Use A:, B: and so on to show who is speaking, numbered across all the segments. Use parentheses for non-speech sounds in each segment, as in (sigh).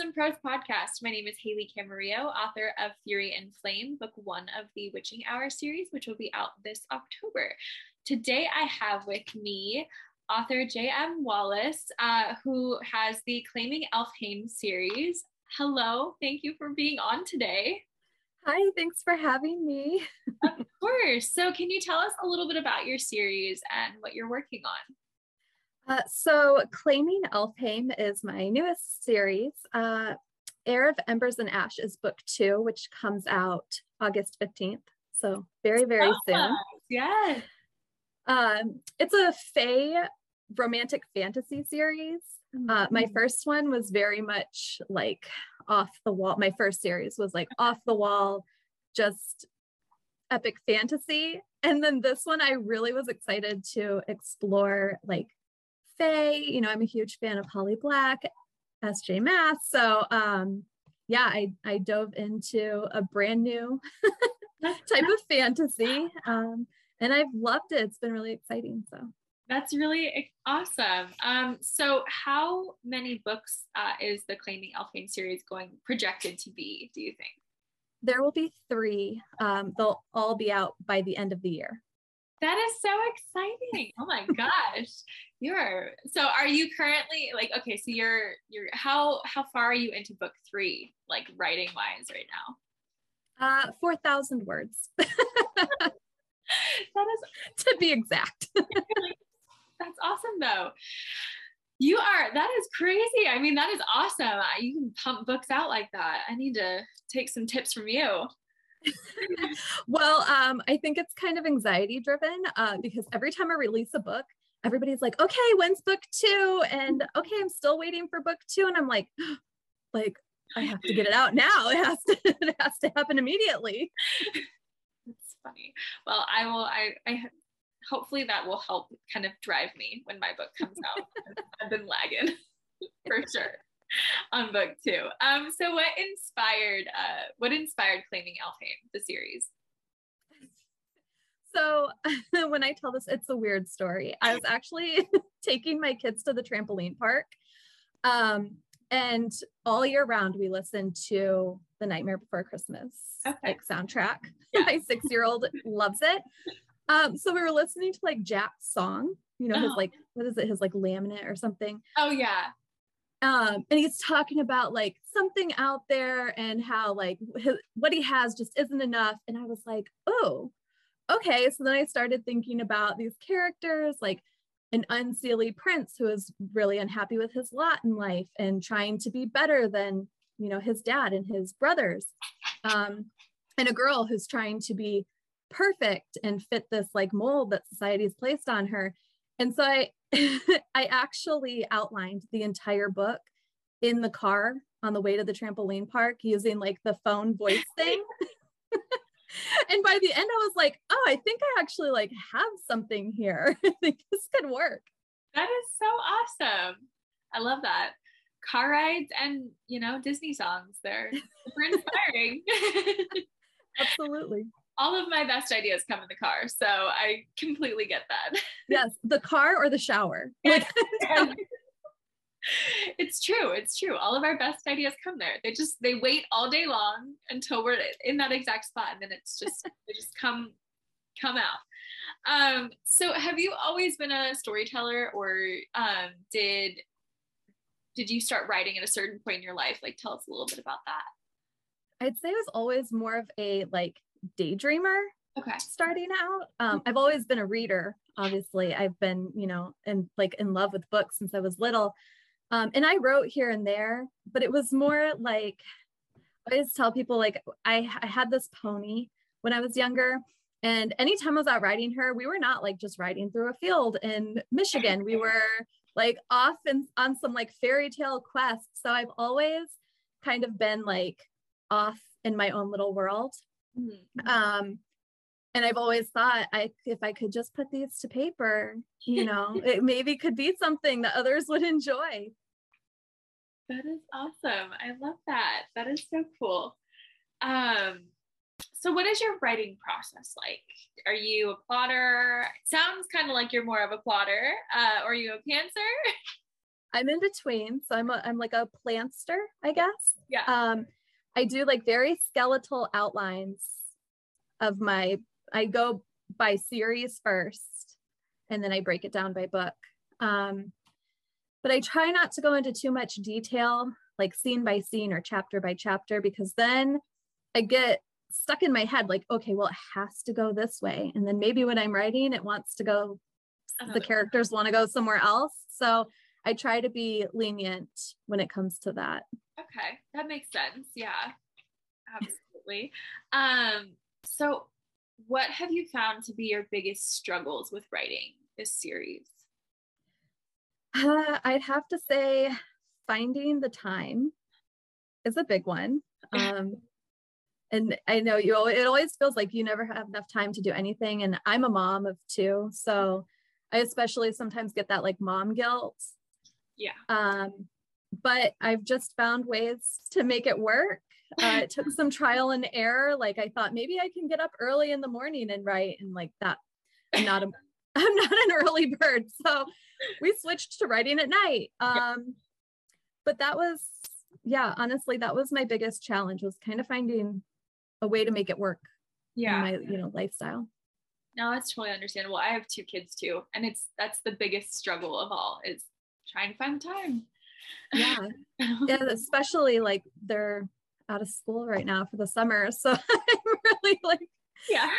A: and Prose podcast. My name is Haley Camarillo, author of Fury and Flame, book one of the Witching Hour series, which will be out this October. Today I have with me author J.M. Wallace, uh, who has the Claiming Elfhame series. Hello, thank you for being on today.
B: Hi, thanks for having me. (laughs)
A: of course. So, can you tell us a little bit about your series and what you're working on?
B: Uh, so, Claiming Elfhame is my newest series. Uh, Heir of Embers and Ash is book two, which comes out August 15th. So, very, very oh, soon.
A: Yes.
B: Um, it's a Fae romantic fantasy series. Mm-hmm. Uh, my first one was very much like off the wall. My first series was like off the wall, just epic fantasy. And then this one, I really was excited to explore like Fae. You know, I'm a huge fan of Holly Black, SJ Maas. So um, yeah, I, I dove into a brand new (laughs) type of fantasy. Um, and I've loved it. It's been really exciting. So
A: that's really awesome. Um, so, how many books uh, is the Claiming Elfhame series going projected to be? Do you think?
B: There will be three. Um, they'll all be out by the end of the year.
A: That is so exciting. Oh my (laughs) gosh. You're so are you currently like okay, so you're you're how how far are you into book 3 like writing wise right
B: now? Uh 4000 words. (laughs) that
A: is
B: to be exact. (laughs)
A: that's awesome though. You are that is crazy. I mean, that is awesome. You can pump books out like that. I need to take some tips from you. (laughs)
B: well, um, I think it's kind of anxiety driven uh, because every time I release a book, everybody's like, okay, when's book two? And okay, I'm still waiting for book two. And I'm like, (gasps) like, I have to get it out now. It has to, (laughs) it has to happen immediately. (laughs)
A: That's funny. Well, I will, I, I, hopefully that will help kind of drive me when my book comes out. I've been lagging for sure. (laughs) on book two. Um, so what inspired uh, what inspired Claiming Elfhame, the series?
B: So (laughs) when I tell this, it's a weird story. I was actually (laughs) taking my kids to the trampoline park. Um, and all year round we listen to the Nightmare Before Christmas okay. like soundtrack. Yeah. my six-year-old loves it. Um, so we were listening to like Jack's song, you know, his oh. like what is it, his like laminate or something.
A: Oh yeah
B: um, and he's talking about like something out there and how like his, what he has just isn't enough. And i was like oh okay. So then i started thinking about these characters like an unseelie prince who is really unhappy with his lot in life and trying to be better than you know his dad and his brothers. Um, and a girl who's trying to be perfect and fit this like mold that society has placed on her. And so i (laughs) I actually outlined the entire book in the car on the way to the trampoline park using like the phone voice (laughs) thing. (laughs) and by the end I was like, oh, I think I actually like have something here. I think this could work.
A: That is so awesome. I love that. Car rides and, you know, Disney songs. They're super inspiring.
B: Absolutely
A: all of my best ideas come in the car. So I completely get that. (laughs)
B: Yes, the car or the shower. (laughs) (laughs)
A: it's true. It's true. All of our best ideas come there. They just they wait all day long until we're in that exact spot and then it's just they just come come out. Um so have you always been a storyteller or um did did you start writing at a certain point in your life? Like tell us a little bit about that.
B: I'd say I was always more of a like daydreamer
A: okay.
B: starting out. Um, i've always been a reader obviously. I've been you know and like in love with books since i was little. Um, and i wrote here and there but it was more like i always tell people like I, I had this pony when i was younger and anytime i was out riding her we were not like just riding through a field in michigan. We were like off and on some like fairy tale quest. So i've always kind of been like off in my own little world Mm-hmm. Um, and I've always thought I if I could just put these to paper, you know, (laughs) it maybe could be something that others would enjoy.
A: That is awesome. I love that. That is so cool. Um, so what is your writing process like? Are you a plotter? It sounds kind of like you're more of a plotter. Uh, or are you a pantser? (laughs)
B: I'm in between. So I'm a, I'm like a planster, I guess.
A: Yeah.
B: Um, I do like very skeletal outlines of my, I go by series first and then I break it down by book. Um, but I try not to go into too much detail, like scene by scene or chapter by chapter, because then I get stuck in my head like, okay, well, it has to go this way. And then maybe when I'm writing, it wants to go, the characters want to go somewhere else. So I try to be lenient when it comes to that.
A: Okay, that makes sense. Yeah, absolutely. Um, so, what have you found to be your biggest struggles with writing this series?
B: Uh, I'd have to say finding the time is a big one. (laughs) Um, and I know you, it always feels like you never have enough time to do anything. And I'm a mom of two. So I especially sometimes get that like mom guilt.
A: Yeah.
B: Um, but I've just found ways to make it work. Uh, it took (laughs) some trial and error. Like I thought maybe I can get up early in the morning and write, and like that, I'm not a, (laughs) I'm not an early bird. So we switched to writing at night. Um, but that was, yeah, honestly, that was my biggest challenge was kind of finding a way to make it work.
A: Yeah.
B: my, you know, lifestyle.
A: No, that's totally understandable. I have two kids too, and it's that's the biggest struggle of all is trying to find the time.
B: Yeah. (laughs) yeah, especially like they're out of school right now for the summer. So (laughs) I'm really like
A: yeah.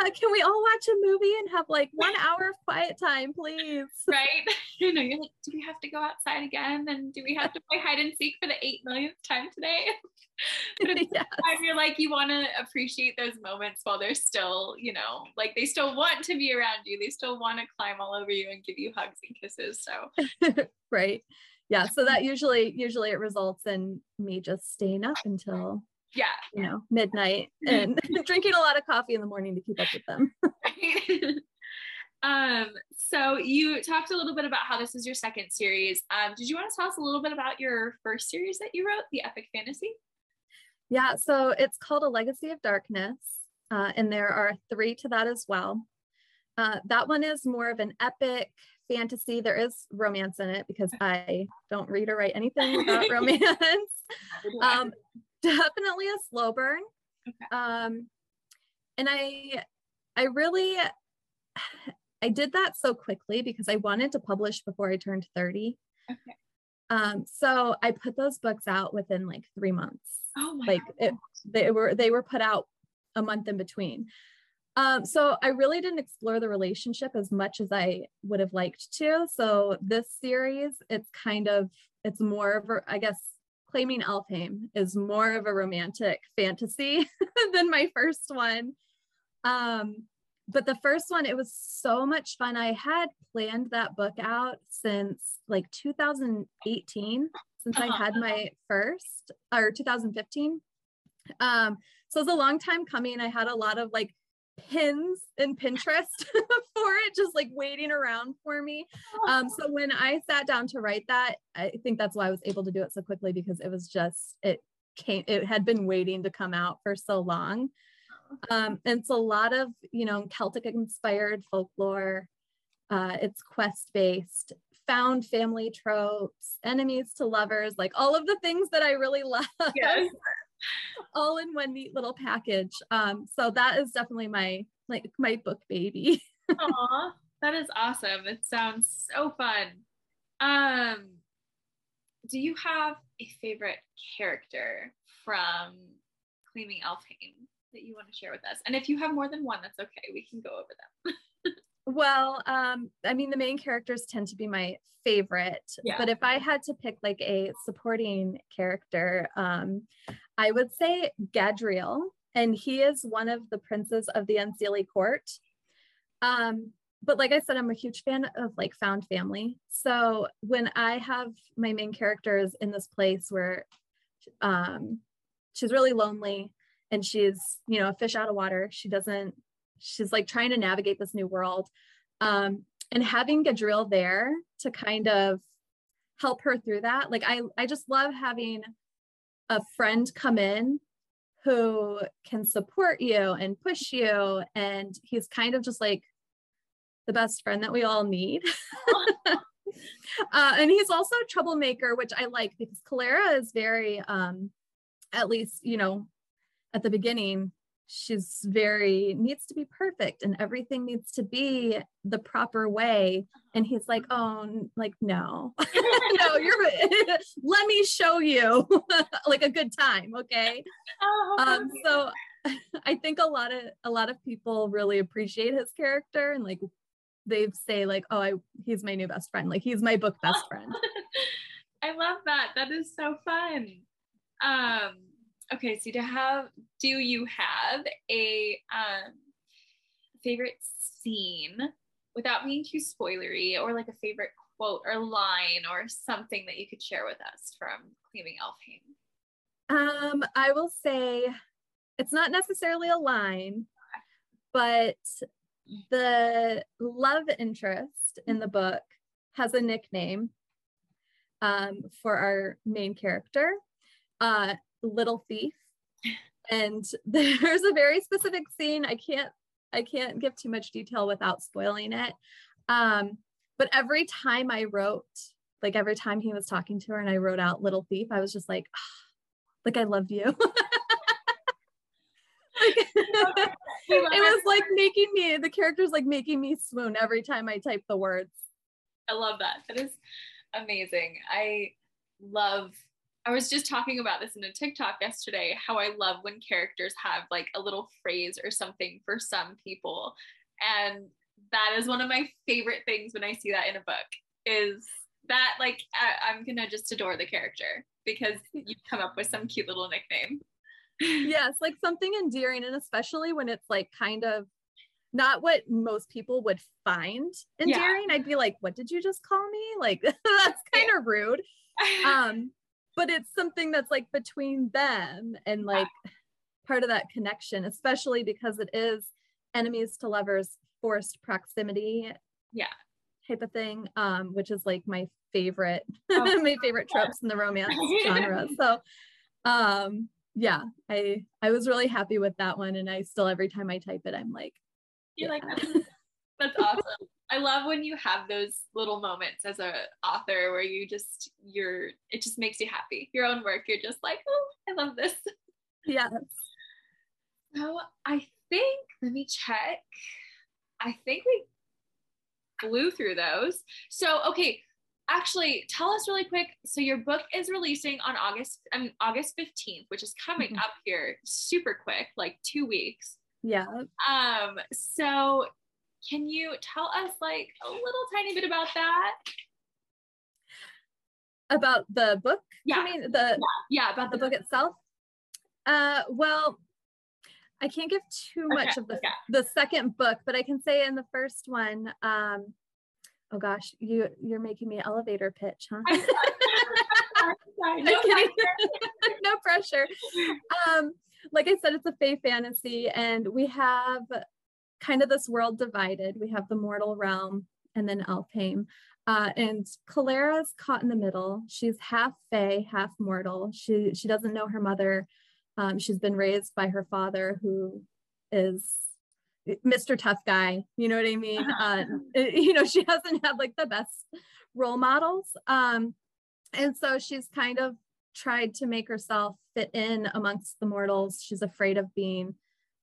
B: Uh, can we all watch a movie and have like one hour of quiet time, please? (laughs)
A: Right. (laughs) You know, you're like, do we have to go outside again? And do we have to play hide and seek for the eight millionth time today? (laughs) but at the yes. time, you're like, you want to appreciate those moments while they're still, you know, like they still want to be around you. They still want to climb all over you and give you hugs and kisses. So,
B: right. Yeah. So that usually, usually it results in me just staying up until
A: yeah.
B: You know midnight (laughs) and (laughs) drinking a lot of coffee in the morning to keep up with them. (laughs)
A: Um so you talked a little bit about how this is your second series. Um did you want to tell us a little bit about your first series that you wrote the epic fantasy?
B: Yeah so it's called a legacy of darkness uh, and there are three to that as well. Uh, that one is more of an epic fantasy. There is romance in it because I don't read or write anything about romance. Um, definitely a slow burn. Okay. Um, and I, I really, I did that so quickly because I wanted to publish before I turned 30.
A: Okay.
B: Um, so I put those books out within like three months.
A: Oh my
B: like it, they were they were put out a month in between. Um, so I really didn't explore the relationship as much as I would have liked to. So this series, it's kind of it's more of a, I guess Claiming Elfhame is more of a romantic fantasy (laughs) than my first one. Um, but the first one, it was so much fun. I had planned that book out since like 2018, since. I had my first, or 2015. Um, so it was a long time coming. I had a lot of like pins in Pinterest (laughs) for it, just like waiting around for me. Um, so when I sat down to write that, I think that's why I was able to do it so quickly because it was just, it came, it had been waiting to come out for so long. Um, and it's a lot of, you know, Celtic inspired folklore. Uh, it's quest based, found family tropes, enemies to lovers, like all of the things that I really love.
A: Yes (laughs)
B: all in one neat little package. Um, so that is definitely my like my book baby. (laughs)
A: Aw, that is awesome. It sounds so fun. Um, do you have a favorite character from Claiming Elfhame that you want to share with us? And if you have more than one, that's okay. We can go over them. (laughs)
B: Well, um, I mean, the main characters tend to be my favorite, yeah. but if I had to pick like a supporting character, um, I would say Gadriel, and he is one of the princes of the Unseelie court. Um, but like I said, I'm a huge fan of like found family. So when I have my main characters in this place where um, she's really lonely and she's, you know, a fish out of water, she doesn't she's like trying to navigate this new world. Um, and having Gadriel there to kind of help her through that. Like I, I just love having a friend come in who can support you and push you. And he's kind of just like the best friend that we all need. (laughs) uh, and he's also a troublemaker, which I like because Kelera is very, um, at least, you know, at the beginning, she's very needs to be perfect and everything needs to be the proper way. And he's like oh like no (laughs) no you're (laughs) let me show you (laughs) like a good time okay? Oh, um so i think a lot of a lot of people really appreciate his character and like they say like oh i he's my new best friend like he's my book best friend.
A: I love that. That is so fun. Um okay so to have do you have a um favorite scene without being too spoilery or like a favorite quote or line or something that you could share with us from claiming Elfhame?
B: um i will say it's not necessarily a line but the love interest in the book has a nickname um, for our main character uh, little thief. And (laughs) there's a very specific scene. I can't i can't give too much detail without spoiling it. Um but every time i wrote like every time he was talking to her and i wrote out little thief i was just like oh, like i love you. (laughs) (laughs) It was like making me the characters like making me swoon every time i type the words.
A: I love that. That is amazing. I love I was just talking about this in a TikTok yesterday how I love when characters have like a little phrase or something for some people. And that is one of my favorite things when I see that in a book is that like I, am gonna just adore the character because (laughs) you come up with some cute little nickname. (laughs)
B: yes, like something endearing, and especially when it's like kind of not what most people would find endearing. Yeah. I'd be like, "What did you just call me?" Like (laughs) that's kind of rude. Um, but it's something that's like between them and like part of that connection, especially because it is enemies to lovers forced proximity.
A: Yeah.
B: Type of thing, um, which is like my favorite, (laughs) oh. my favorite tropes in the romance (laughs) genre. So, um, yeah, I I was really happy with that one, and I still every time I type it, I'm like,
A: you yeah. like that? (laughs) That's awesome. I love when you have those little moments as a author where you just you're it just makes you happy. Your own work, you're just like, oh, I love this.
B: Yes.
A: So I think let me check. I think we flew through those. So okay, actually tell us really quick. So your book is releasing on August, I mean August 15th, which is coming mm-hmm. up here super quick, like two weeks.
B: Yeah.
A: Um, so can you tell us like a little tiny bit about that?
B: About the book?
A: Yeah.
B: I mean the
A: yeah, yeah about
B: the, book, itself? Uh well, I can't give too much okay, of the okay. the second book, but I can say in the first one, um, oh gosh, you you're making me elevator pitch, huh? (laughs) Sorry, (laughs) no, pressure. (laughs) no pressure. Um, like I said, it's a fae fantasy, and we have kind of this world divided. We have the mortal realm and then Elfhame. Uh, and Kelera's caught in the middle. She's half fae, half mortal. She she doesn't know her mother. Um, she's been raised by her father, who is Mr. Tough Guy. You know what I mean? (laughs) Uh, you know, she hasn't had like the best role models. Um, and so she's kind of tried to make herself fit in amongst the mortals. She's afraid of being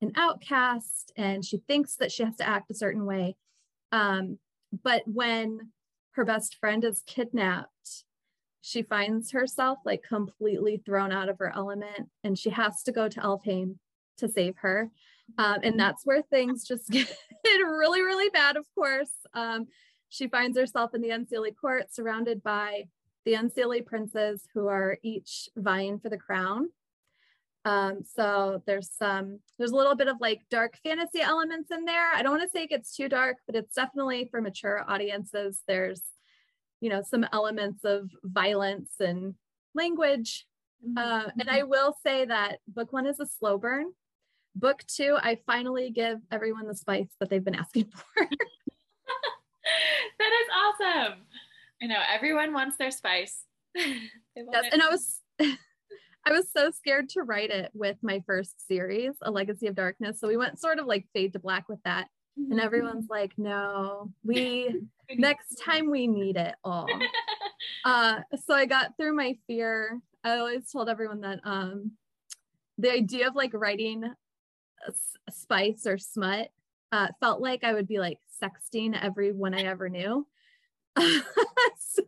B: an outcast and she thinks that she has to act a certain way. Um, but when her best friend is kidnapped, she finds herself like completely thrown out of her element and she has to go to Elfhame to save her. Um, and that's where things just (laughs) get really, really bad, of course. Um, she finds herself in the Unseelie court surrounded by the Unseelie princes who are each vying for the crown. Um, so there's some, there's a little bit of like dark fantasy elements in there. I don't want to say it gets too dark, but it's definitely for mature audiences. There's, you know, some elements of violence and language. Mm-hmm. Uh, and I will say that book one is a slow burn. Book two, I finally give everyone the spice that they've been asking (laughs) for. that
A: is awesome. I know everyone wants their spice. (laughs)
B: yes, it. and I was (laughs) I was so scared to write it with my first series, A Legacy of Darkness. So we went sort of like fade to black with that. and mm-hmm. everyone's like no we (laughs) next time we need it all (laughs) uh so i got through my fear i always told everyone that um the idea of like writing spice or smut uh, felt like I would be like sexting everyone I ever knew. (laughs) so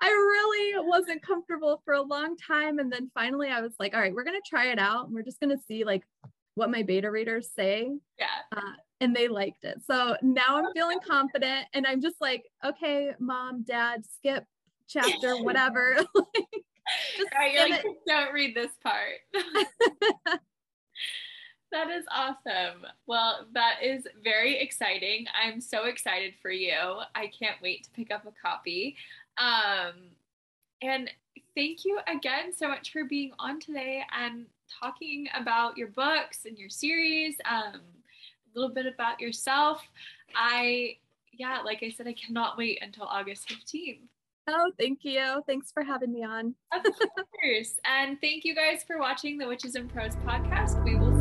B: I really wasn't comfortable for a long time. And then finally I was like, all right, we're going to try it out. And we're just going to see like what my beta readers say.
A: Yeah.
B: Uh, and they liked it. So now I'm feeling confident and I'm just like, okay, mom, dad, skip chapter, (laughs) whatever. (laughs) like,
A: just right, you're like, don't read this part. That is awesome. Well, that is very exciting. I'm so excited for you. I can't wait to pick up a copy. Um, and thank you again so much for being on today and talking about your books and your series, um, a little bit about yourself. I, yeah, like I said, I cannot wait until August 15th.
B: Oh, thank you. Thanks for having me on.
A: of course. And thank you guys for watching the Witches and Prose podcast. We will